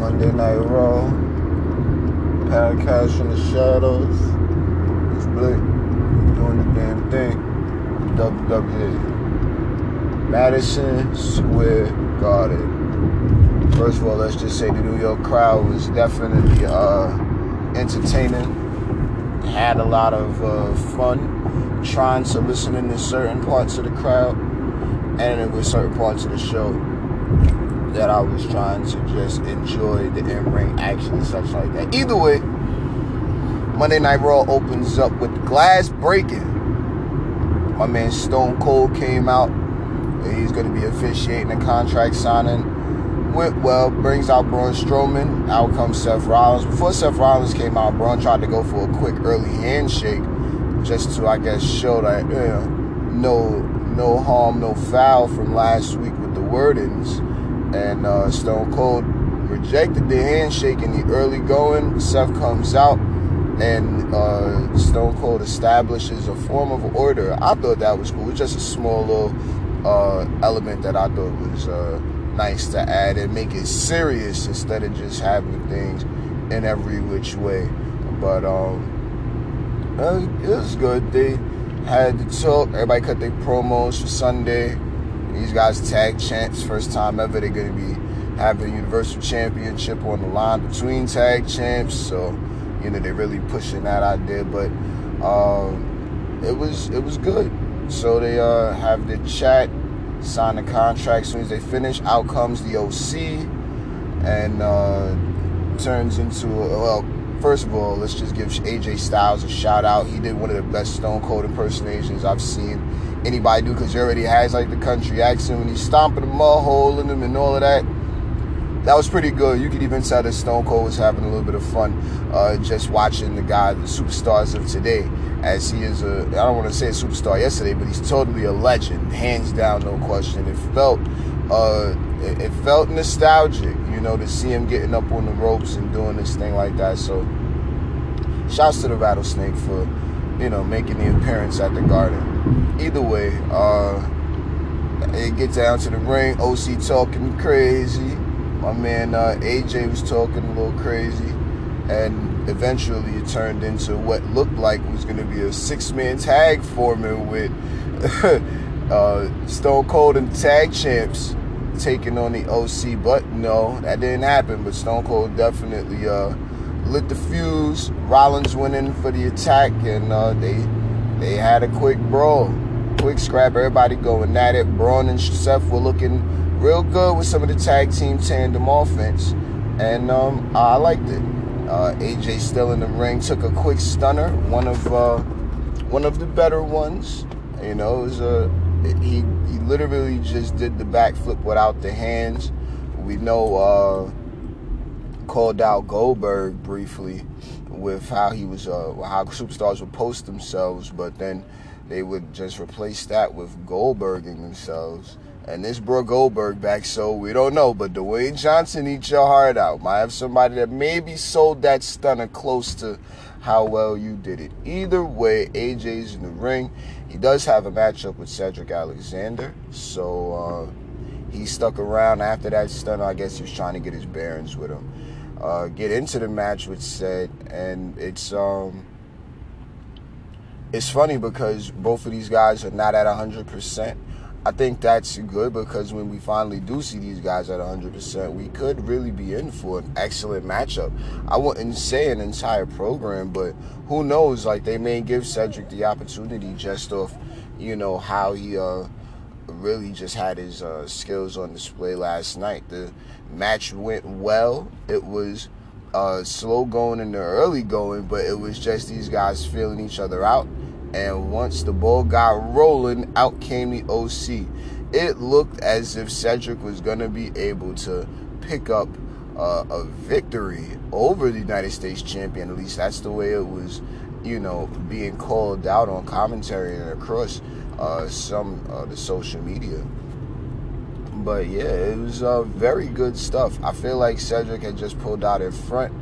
Monday Night Raw. Power Cash in the shadows. It's Blick doing the damn thing. WWE. Madison Square Garden. First of all, let's just say the New York crowd was definitely uh, entertaining. Had a lot of uh, fun trying to listen into certain parts of the crowd, and it was certain parts of the show that I was trying to just enjoy the in-ring action and such like that. Either way, Monday Night Raw opens up with glass breaking. My man Stone Cold came out. He's going to be officiating the contract signing. Went well, brings out Braun Strowman. Out comes Seth Rollins. Before Seth Rollins came out, Braun tried to go for a quick early handshake just to, I guess, show that no, no harm, no foul from last week with the wordings and uh, Stone Cold rejected the handshake in the early going. Seth comes out, and uh, Stone Cold establishes a form of order. I thought that was cool. It was just a small little uh, element that I thought was uh, nice to add and make it serious instead of just having things in every which way. But um, it was good. They had the talk. Everybody cut their promos for Sunday. These guys tag champs, first time ever. They're going to be having a Universal Championship on the line between tag champs. So, you know, they're really pushing that idea. But um, it was it was good. So they uh, have the chat, sign the contract. As soon as they finish, out comes the OC, and uh, turns into a, well. First of all, let's just give AJ Styles a shout out. He did one of the best Stone Cold impersonations I've seen anybody do because he already has like the country accent when he's stomping the mud hole in them and all of that. That was pretty good. You could even tell that Stone Cold was having a little bit of fun uh, just watching the guy, the superstars of today, as he is a, I don't want to say a superstar yesterday, but he's totally a legend, hands down, no question. It felt, uh, it, it felt nostalgic, you know, to see him getting up on the ropes and doing this thing like that. So, shouts to the Rattlesnake for, you know, making the appearance at the Garden. Either way, uh, it gets down to the ring. OC talking crazy. My man uh, AJ was talking a little crazy, and eventually it turned into what looked like was going to be a six-man tag forming with uh, Stone Cold and tag champs taking on the OC. But no, that didn't happen. But Stone Cold definitely uh, lit the fuse. Rollins went in for the attack, and uh, they they had a quick brawl, quick scrap. Everybody going at it. Braun and Seth were looking real good with some of the tag team tandem offense, and um, I liked it. Uh, AJ still in the ring, took a quick stunner, one of uh, one of the better ones. You know, it was a he he literally just did the backflip without the hands. We know uh, called out Goldberg briefly with how he was uh, how superstars would post themselves, but then they would just replace that with Goldberging themselves. And this brought Goldberg back, so we don't know. But Dwayne Johnson eat your heart out. Might have somebody that maybe sold that stunner close to how well you did it. Either way, AJ's in the ring. He does have a matchup with Cedric Alexander, so uh, he stuck around after that stunner. I guess he was trying to get his bearings with him. Uh, get into the match with Ced, and it's um, it's funny because both of these guys are not at hundred percent. I think that's good because when we finally do see these guys at 100%, we could really be in for an excellent matchup. I wouldn't say an entire program, but who knows? Like, they may give Cedric the opportunity just off, you know, how he uh, really just had his uh, skills on display last night. The match went well. It was uh, slow going in the early going, but it was just these guys feeling each other out and once the ball got rolling, out came the OC. It looked as if Cedric was going to be able to pick up uh, a victory over the United States champion. At least that's the way it was, you know, being called out on commentary and across uh, some uh, the social media. But yeah, it was uh, very good stuff. I feel like Cedric had just pulled out in front,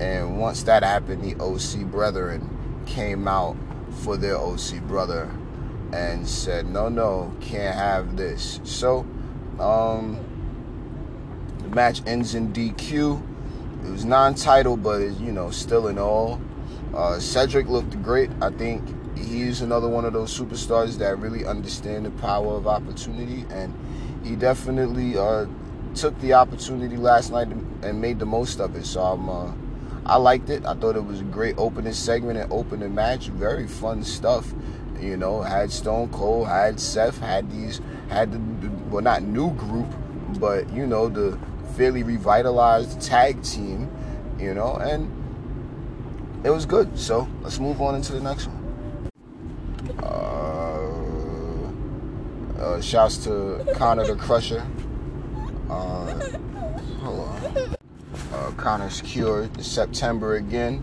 and once that happened, the OC brethren came out for their OC brother and said, no, no, can't have this. So, um, the match ends in DQ. it was non-title, but you know, still in all. Uh, Cedric looked great. I think he's another one of those superstars that really understand the power of opportunity, and he definitely uh, took the opportunity last night and made the most of it. So I'm, uh, I liked it. I thought it was a great opening segment and opening match. Very fun stuff. You know, had Stone Cold, had Seth, had these, had the well, not new group, but you know the fairly revitalized tag team. You know, and it was good. So let's move on into the next one. Uh, uh, shouts to Connor the Crusher. Uh, hold on. Uh, Connor's Cure September again.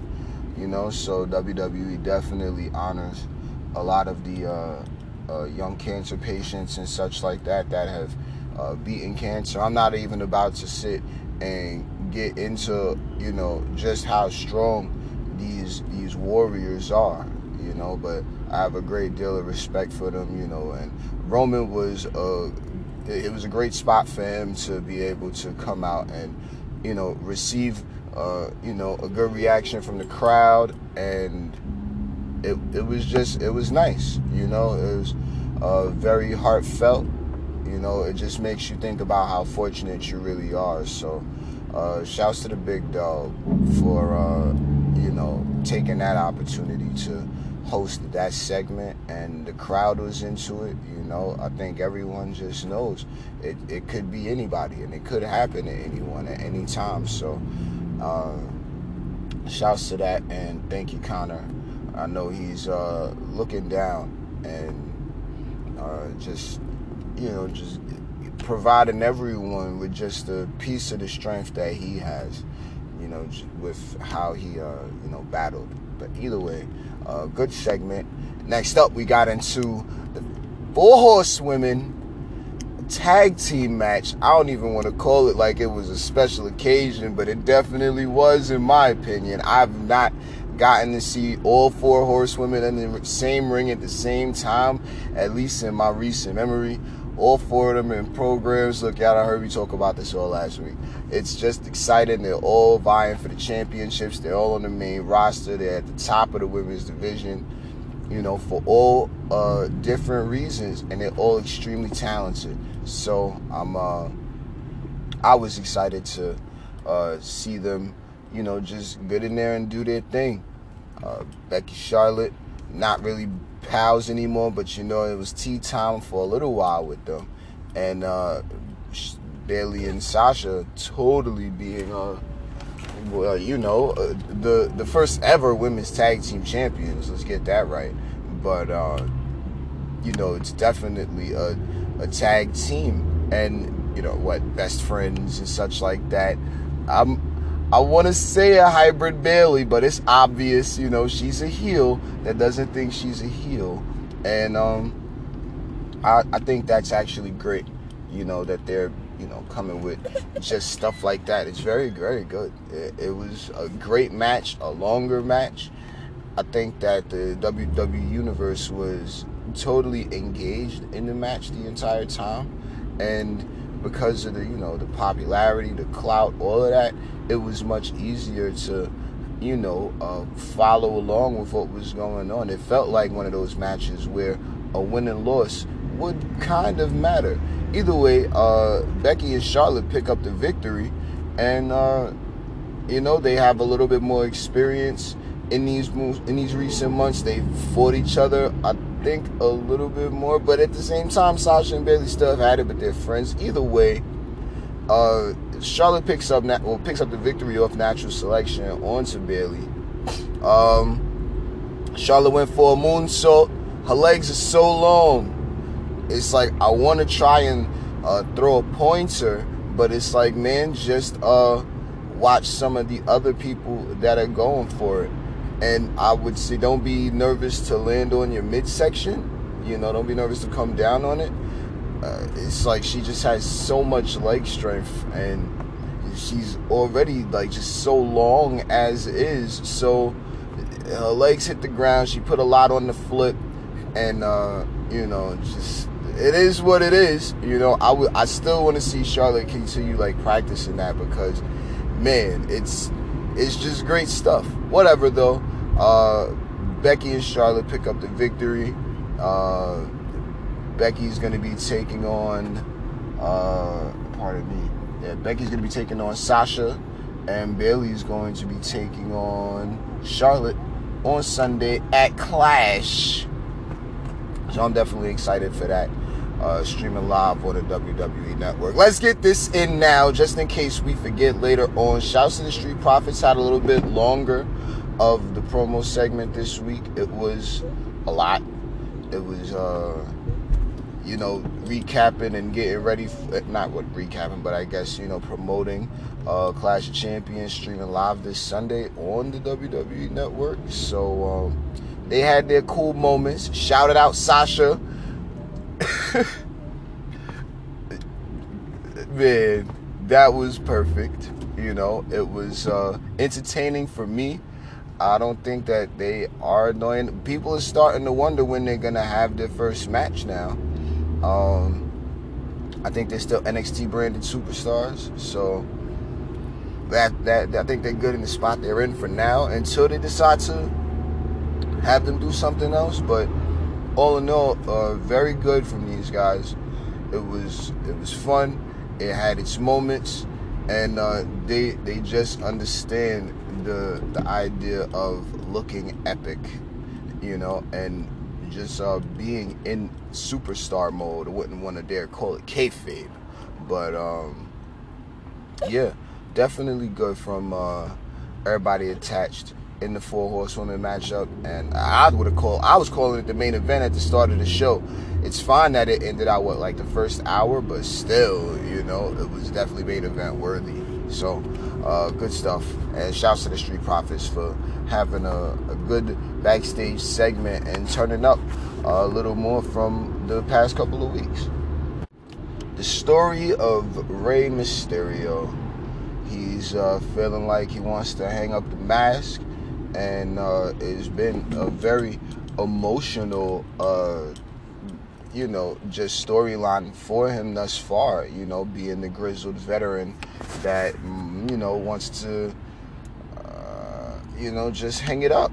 You know, so WWE definitely honors a lot of the young cancer patients and such like that that have uh, beaten cancer. I'm not even about to sit and get into you know just how strong these these warriors are. You know, but I have a great deal of respect for them. You know, and Roman was a it was a great spot for him to be able to come out and you know receive uh, you know a good reaction from the crowd and it, it was just it was nice you know it was uh, very heartfelt you know it just makes you think about how fortunate you really are so uh, shouts to the big dog for uh, you know taking that opportunity to host that segment and the crowd was into it you know i think everyone just knows it, it could be anybody and it could happen to anyone at any time. So uh, shouts to that and thank you connor. I know he's uh, looking down and uh, just you know just providing everyone with just a piece of the strength that he has you know with how he uh, you know battled. But either way uh, good segment. Next up, we got into the four horsewomen tag team match. I don't even want to call it like it was a special occasion, but it definitely was, in my opinion. I've not gotten to see all four horsewomen in the same ring at the same time, at least in my recent memory all four of them in programs. Look, y'all, I heard me talk about this all last week. It's just exciting. They're all vying for the championships. They're all on the main roster. They're at the top of the women's division, you know, for all uh, different reasons, and they're all extremely talented. So I'm, uh, I was excited to uh, see them, you know, just get in there and do their thing. Uh, Becky Charlotte, not really pals anymore, but you know, it was tea time for a little while with them. And uh, Bayley and Sasha totally being, uh, well, you know, uh, the the first ever women's tag team champions. Let's get that right. But uh, you know, it's definitely a a tag team, and you know what, best friends and such like that. I'm I want to say a hybrid Bayley, but it's obvious, you know, she's a heel that doesn't think she's a heel. And um, I, I think that's actually great, you know, that they're, you know, coming with just stuff like that. It's very, very good. It, it was a great match, a longer match. I think that the WWE Universe was totally engaged in the match the entire time. And because of the you know the popularity, the clout, all of that, it was much easier to you know uh, follow along with what was going on. It felt like one of those matches where a win and loss would kind of matter. Either way, uh, Becky and Charlotte pick up the victory, and uh, you know they have a little bit more experience in these moves in these recent months. They fought each other. I think a little bit more, but at the same time, Sasha and Bayley still have had it, but they're friends. Either way, uh, Charlotte picks up nat- well, picks up the victory off natural selection onto Bayley. Um, Charlotte went for a moonsault. Her legs are so long. It's like I want to try and uh, throw a pointer, but it's like man, just uh, watch some of the other people that are going for it and I would say don't be nervous to land on your midsection. You know, don't be nervous to come down on it. Uh, it's like she just has so much leg strength, and she's already like just so long as is. So her legs hit the ground. She put a lot on the flip, and uh, you know, just it is what it is. You know, I would I still want to see Charlotte continue like practicing that because man, it's it's just great stuff. Whatever though. Uh, Becky and Charlotte pick up the victory. Uh, Becky's going to be taking on, uh, pardon me, yeah, Becky's going to be taking on Sasha, and Bayley's going to be taking on Charlotte on Sunday at Clash. So I'm definitely excited for that. Uh, streaming live on the WWE Network. Let's get this in now, just in case we forget later on. Shouts to the Street Profits had a little bit longer of the promo segment this week. It was a lot. It was, uh, you know, recapping and getting ready. For, not what recapping, but I guess you know, promoting uh, Clash of Champions streaming live this Sunday on the WWE Network. So um, they had their cool moments. Shouted out Sasha. Man, that was perfect. You know, it was uh, entertaining for me. I don't think that they are annoying. People are starting to wonder when they're gonna have their first match now. Um, I think they're still NXT branded superstars, so that that I think they're good in the spot they're in for now until they decide to have them do something else. But all in all, uh, very good from these guys. It was it was fun. It had its moments, and uh, they they just understand the the idea of looking epic, you know, and just uh, being in superstar mode. I wouldn't want to dare call it kayfabe, but um, yeah, definitely good from uh, everybody attached in the four horsewomen matchup, and I would have called. I was calling it the main event at the start of the show. It's fine that it ended out what like the first hour, but still, you know, it was definitely main event worthy. So, uh, good stuff. And shouts to the Street Profits for having a, a good backstage segment and turning up a little more from the past couple of weeks. The story of Rey Mysterio. He's uh, feeling like he wants to hang up the mask, and uh, it's been a very emotional uh, you know, just storyline for him thus far, you know, being the grizzled veteran that, mm, you know, wants to, uh, you know, just hang it up.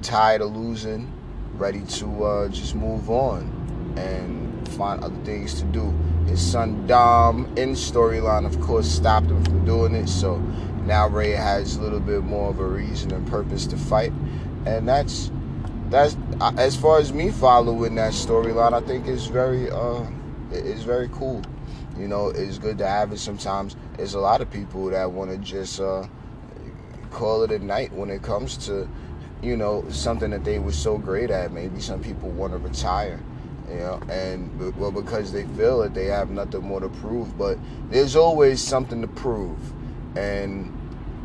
Tired of losing, ready to uh, just move on and find other things to do. His son Dom, in storyline, of course, stopped him from doing it. So now Rey has a little bit more of a reason and purpose to fight. And that's that's as far as me following that storyline. I think it's very uh, it's very cool. You know, it's good to have it. Sometimes there's a lot of people that want to just uh, call it a night when it comes to you know something that they were so great at. Maybe some people want to retire. You know, and well, because they feel that they have nothing more to prove, but there's always something to prove, and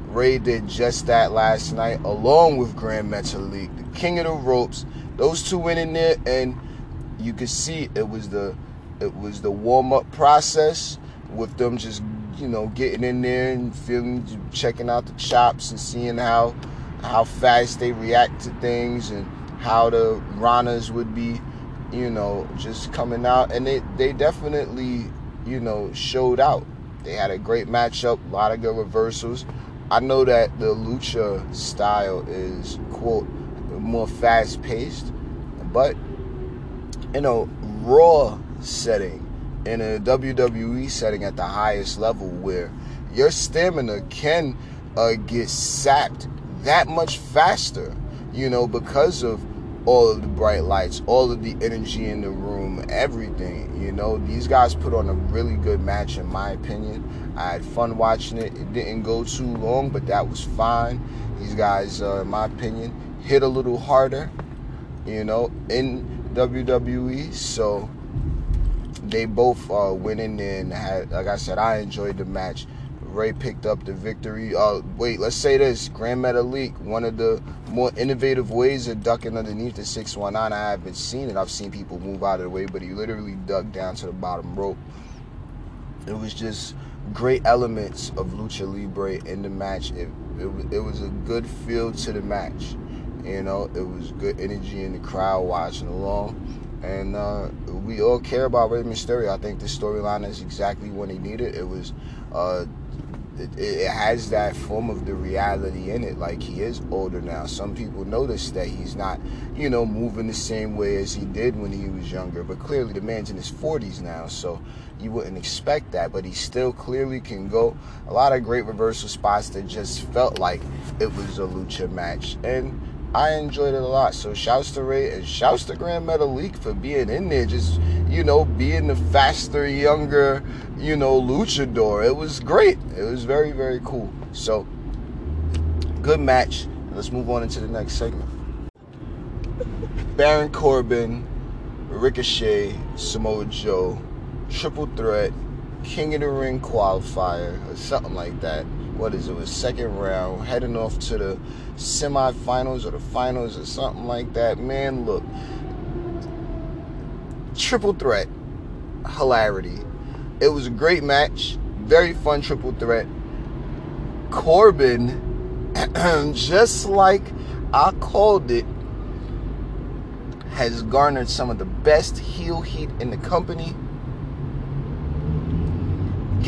Rey did just that last night, along with Gran Metalik, the king of the ropes. Those two went in there, and you could see it was the it was the warm up process with them just you know getting in there and feeling checking out the chops and seeing how how fast they react to things and how the Ranas would be, you know, just coming out, and they they definitely you know showed out. They had a great matchup, a lot of good reversals. I know that the lucha style is quote more fast paced, but in a raw setting, in a WWE setting at the highest level, where your stamina can uh, get sapped that much faster, you know, because of all of the bright lights, all of the energy in the room, everything. You know, these guys put on a really good match, in my opinion. I had fun watching it. It didn't go too long, but that was fine. These guys, uh, in my opinion, hit a little harder, you know, in WWE. So they both uh, went in there and had, like I said, I enjoyed the match. Rey picked up the victory. Uh, wait, let's say this: Gran Metalik, one of the more innovative ways of ducking underneath the 619. I haven't seen it. I've seen people move out of the way, but he literally dug down to the bottom rope. It was just great elements of lucha libre in the match. It, it, it was a good feel to the match. You know, it was good energy in the crowd watching along. And uh, we all care about Rey Mysterio. I think this storyline is exactly what he needed. It was uh, it, it, has that form of the reality in it. Like he is older now. Some people notice that he's not, you know, moving the same way as he did when he was younger. But clearly, the man's in his 40s now, so you wouldn't expect that. But he still clearly can go. A lot of great reversal spots that just felt like it was a lucha match, and I enjoyed it a lot. So shouts to Rey and shouts to Gran Metalik for being in there, just you know, being the faster, younger, you know, luchador. It was great. It was very, very cool. So good match. Let's move on into the next segment. Baron Corbin, Ricochet, Samoa Joe, triple threat, King of the Ring qualifier, or something like that what is it, was second round, heading off to the semifinals or the finals or something like that. Man, look, triple threat, hilarity. It was a great match, very fun triple threat. Corbin, just like I called it, has garnered some of the best heel heat in the company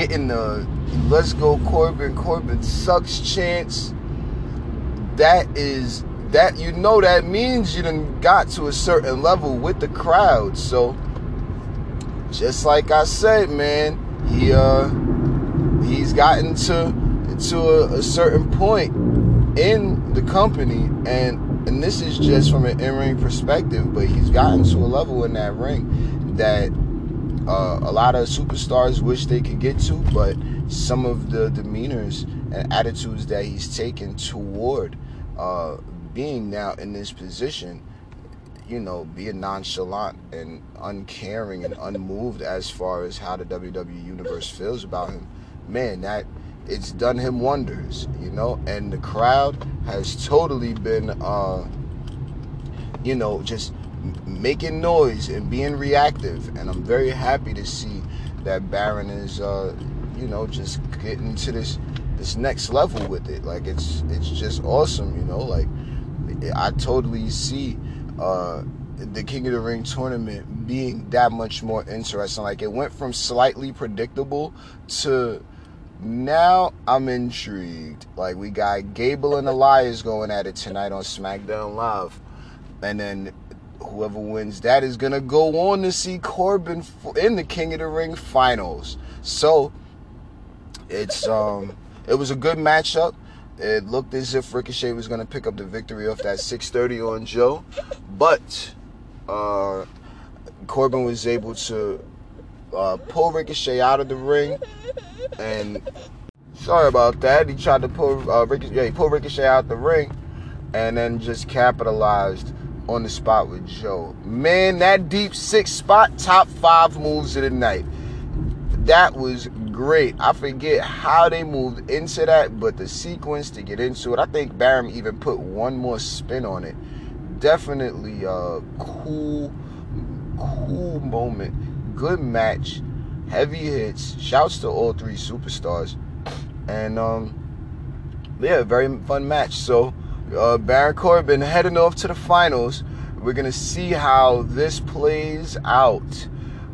getting the let's go Corbin, Corbin sucks chance. That is that you know that means you done got to a certain level with the crowd. So just like I said, man, he uh he's gotten to to a, a certain point in the company and and this is just from an in-ring perspective, but he's gotten to a level in that ring that uh, a lot of superstars wish they could get to, but some of the demeanors and attitudes that he's taken toward uh, being now in this position, you know, being nonchalant and uncaring and unmoved as far as how the WWE universe feels about him, man, that it's done him wonders, you know. And the crowd has totally been, uh, you know, just making noise and being reactive. And I'm very happy to see that Baron is, uh, you know, just getting to this this next level with it. Like it's it's just awesome, you know. Like I totally see uh, the King of the Ring tournament being that much more interesting. Like it went from slightly predictable to now I'm intrigued. Like we got Gable and Elias going at it tonight on SmackDown Live. And then whoever wins that is gonna go on to see Corbin in the King of the Ring finals. So it's um it was a good matchup. It looked as if Ricochet was gonna pick up the victory off that 630 on Joe, but uh, Corbin was able to uh, pull Ricochet out of the ring, and sorry about that. He tried to pull uh, Ricochet, yeah, he pulled Ricochet out the ring, and then just capitalized on the spot with Joe. Man, that deep six spot, top five moves of the night. That was great. I forget how they moved into that, but the sequence to get into it, I think Baron even put one more spin on it. Definitely a cool, cool moment. Good match. Heavy hits. Shouts to all three superstars. And um yeah, very fun match. So uh, Baron Corbin heading off to the finals. We're gonna see how this plays out.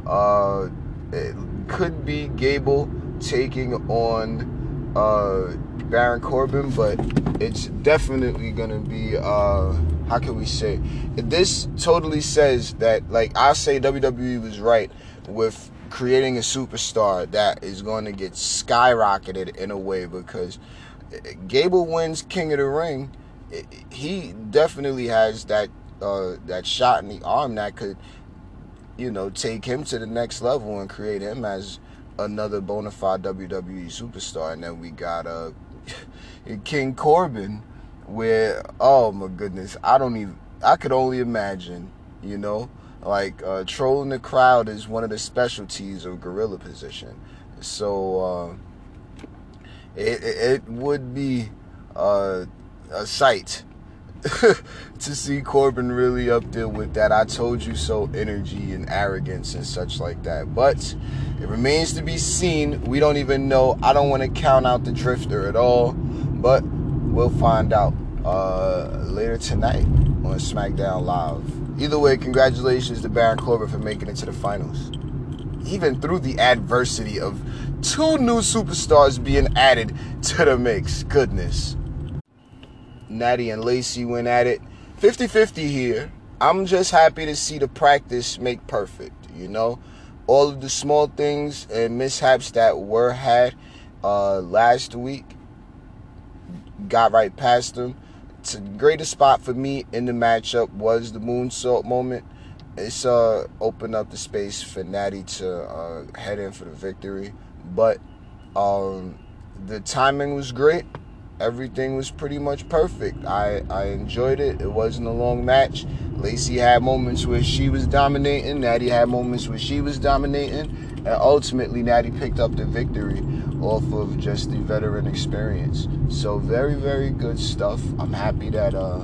Uh, it could be Gable taking on uh, Baron Corbin, but it's definitely gonna be. Uh, how can we say? This totally says that, like I say, WWE was right with creating a superstar that is going to get skyrocketed in a way because Gable wins King of the Ring he definitely has that uh, that shot in the arm that could, you know, take him to the next level and create him as another bona fide WWE superstar. And then we got uh, King Corbin, where oh my goodness, I don't even I could only imagine, you know, like uh, trolling the crowd is one of the specialties of gorilla position. So uh, it, it would be. Uh, a sight to see Corbin really up there with that I told you so energy and arrogance and such like that. But it remains to be seen. We don't even know. I don't want to count out the drifter at all, but we'll find out uh, later tonight on SmackDown Live. Either way, congratulations to Baron Corbin for making it to the finals. even through the adversity of two new superstars being added to the mix. Goodness. Natty and Lacey went at it 50 50 here. I'm just happy to see the practice make perfect, you know? All of the small things and mishaps that were had uh, last week got right past them. A greatest spot for me in the matchup was the moonsault moment. It's uh opened up the space for Natty to uh, head in for the victory, but um, the timing was great everything was pretty much perfect. I, I enjoyed it. It wasn't a long match. Lacey had moments where she was dominating. Natty had moments where she was dominating. And ultimately, Natty picked up the victory off of just the veteran experience. So very, very good stuff. I'm happy that uh,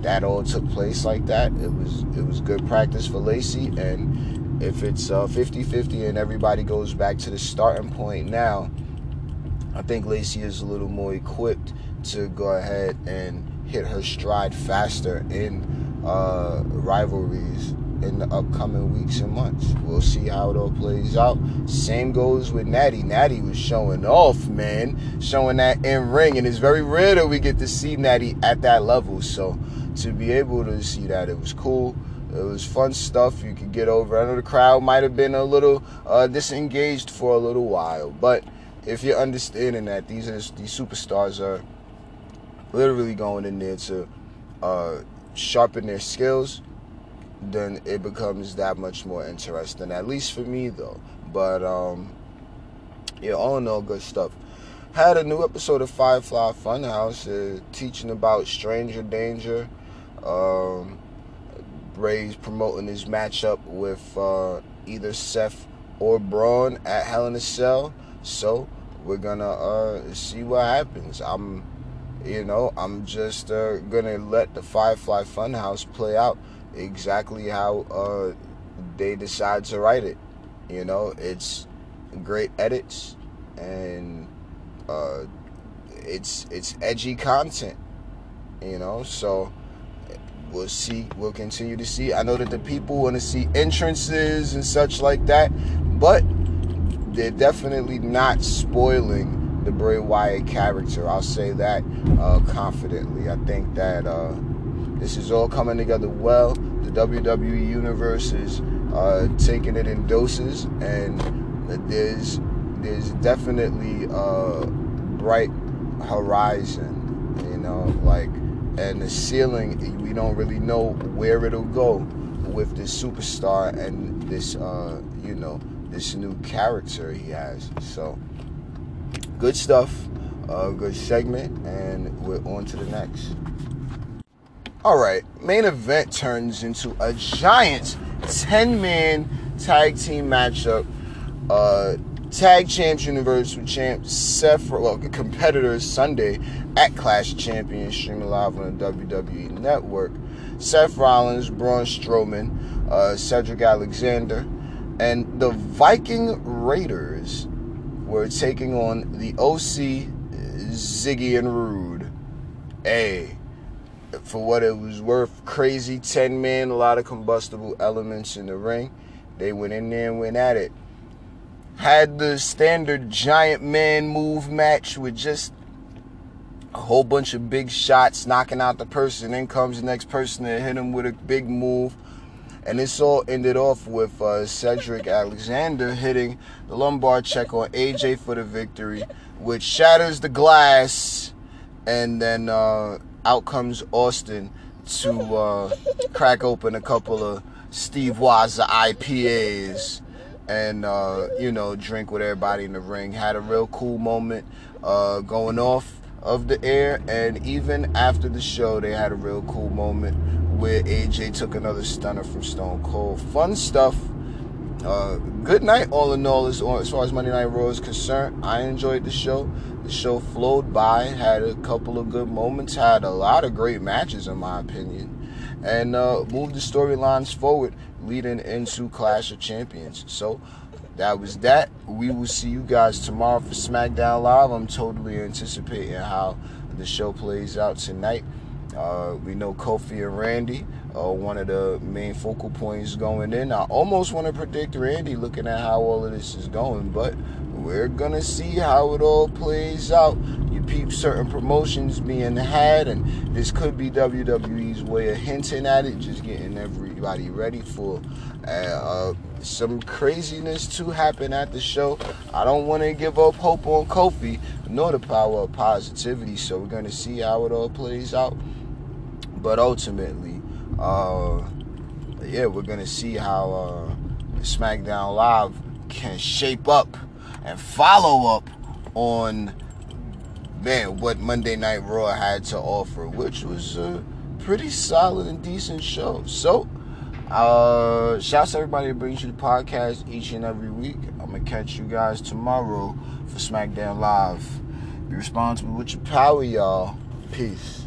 that all took place like that. It was it was good practice for Lacey. And if it's uh, 50-50 and everybody goes back to the starting point now, I think Lacey is a little more equipped to go ahead and hit her stride faster in uh, rivalries in the upcoming weeks and months. We'll see how it all plays out. Same goes with Natty. Natty was showing off, man, showing that in ring, and it's very rare that we get to see Natty at that level. So to be able to see that, it was cool. It was fun stuff you could get over. I know the crowd might have been a little uh, disengaged for a little while, but if you're understanding that these are these superstars are literally going in there to uh, sharpen their skills, then it becomes that much more interesting. At least for me, though. But um, yeah, all in all, good stuff. Had a new episode of Firefly Funhouse uh, teaching about Stranger Danger. Um, Bray's promoting his matchup with uh, either Seth or Braun at Hell in a Cell. So we're gonna uh, see what happens. I'm, you know, I'm just uh, gonna let the Firefly Funhouse play out exactly how uh, they decide to write it. You know, it's great edits and uh, it's it's edgy content. You know, so we'll see. We'll continue to see. I know that the people want to see entrances and such like that, but they're definitely not spoiling the Bray Wyatt character. I'll say that uh, confidently. I think that uh, this is all coming together well. The WWE universe is uh, taking it in doses, and there's there's definitely a bright horizon. You know, like and the ceiling. We don't really know where it'll go with this superstar and this, uh, you know this new character he has. So, good stuff, uh, good segment, and we're on to the next. All right, main event turns into a giant 10 man tag team matchup. Uh, Tag Champs Universal Champ Seth, well, competitors Sunday at Clash Champions streaming live on the WWE Network. Seth Rollins, Braun Strowman, uh, Cedric Alexander, and the Viking Raiders were taking on the OC Ziggy and Roode. A, for what it was worth, crazy 10 men, a lot of combustible elements in the ring. They went in there and went at it. Had the standard giant man move match with just a whole bunch of big shots knocking out the person. Then comes the next person and hit him with a big move and this all ended off with uh, Cedric Alexander hitting the lumbar check on AJ for the victory, which shatters the glass. And then uh, out comes Austin to uh, crack open a couple of Steveweiser IPAs and, uh, you know, drink with everybody in the ring. Had a real cool moment uh, going off of the air. And even after the show, they had a real cool moment where AJ took another stunner from Stone Cold. Fun stuff. Uh, good night, all in all, as, far as Monday Night Raw is concerned. I enjoyed the show. The show flowed by, had a couple of good moments, had a lot of great matches, in my opinion, and uh, moved the storylines forward, leading into Clash of Champions. So that was that. We will see you guys tomorrow for SmackDown Live. I'm totally anticipating how the show plays out tonight Uh, we know Kofi and Randy are one of the main focal points going in. I almost want to predict Randy looking at how all of this is going, but we're gonna see how it all plays out. You peep certain promotions being had, and this could be WWE's way of hinting at it, just getting everybody ready for uh, uh, some craziness to happen at the show. I don't want to give up hope on Kofi, nor the power of positivity. So we're gonna see how it all plays out. But ultimately, uh, yeah, we're gonna see how uh, SmackDown Live can shape up and follow up on man what Monday Night Raw had to offer, which was a pretty solid and decent show. So, uh, shouts to everybody that brings you the podcast each and every week. I'm gonna catch you guys tomorrow for SmackDown Live. Be responsible with your power, y'all. Peace.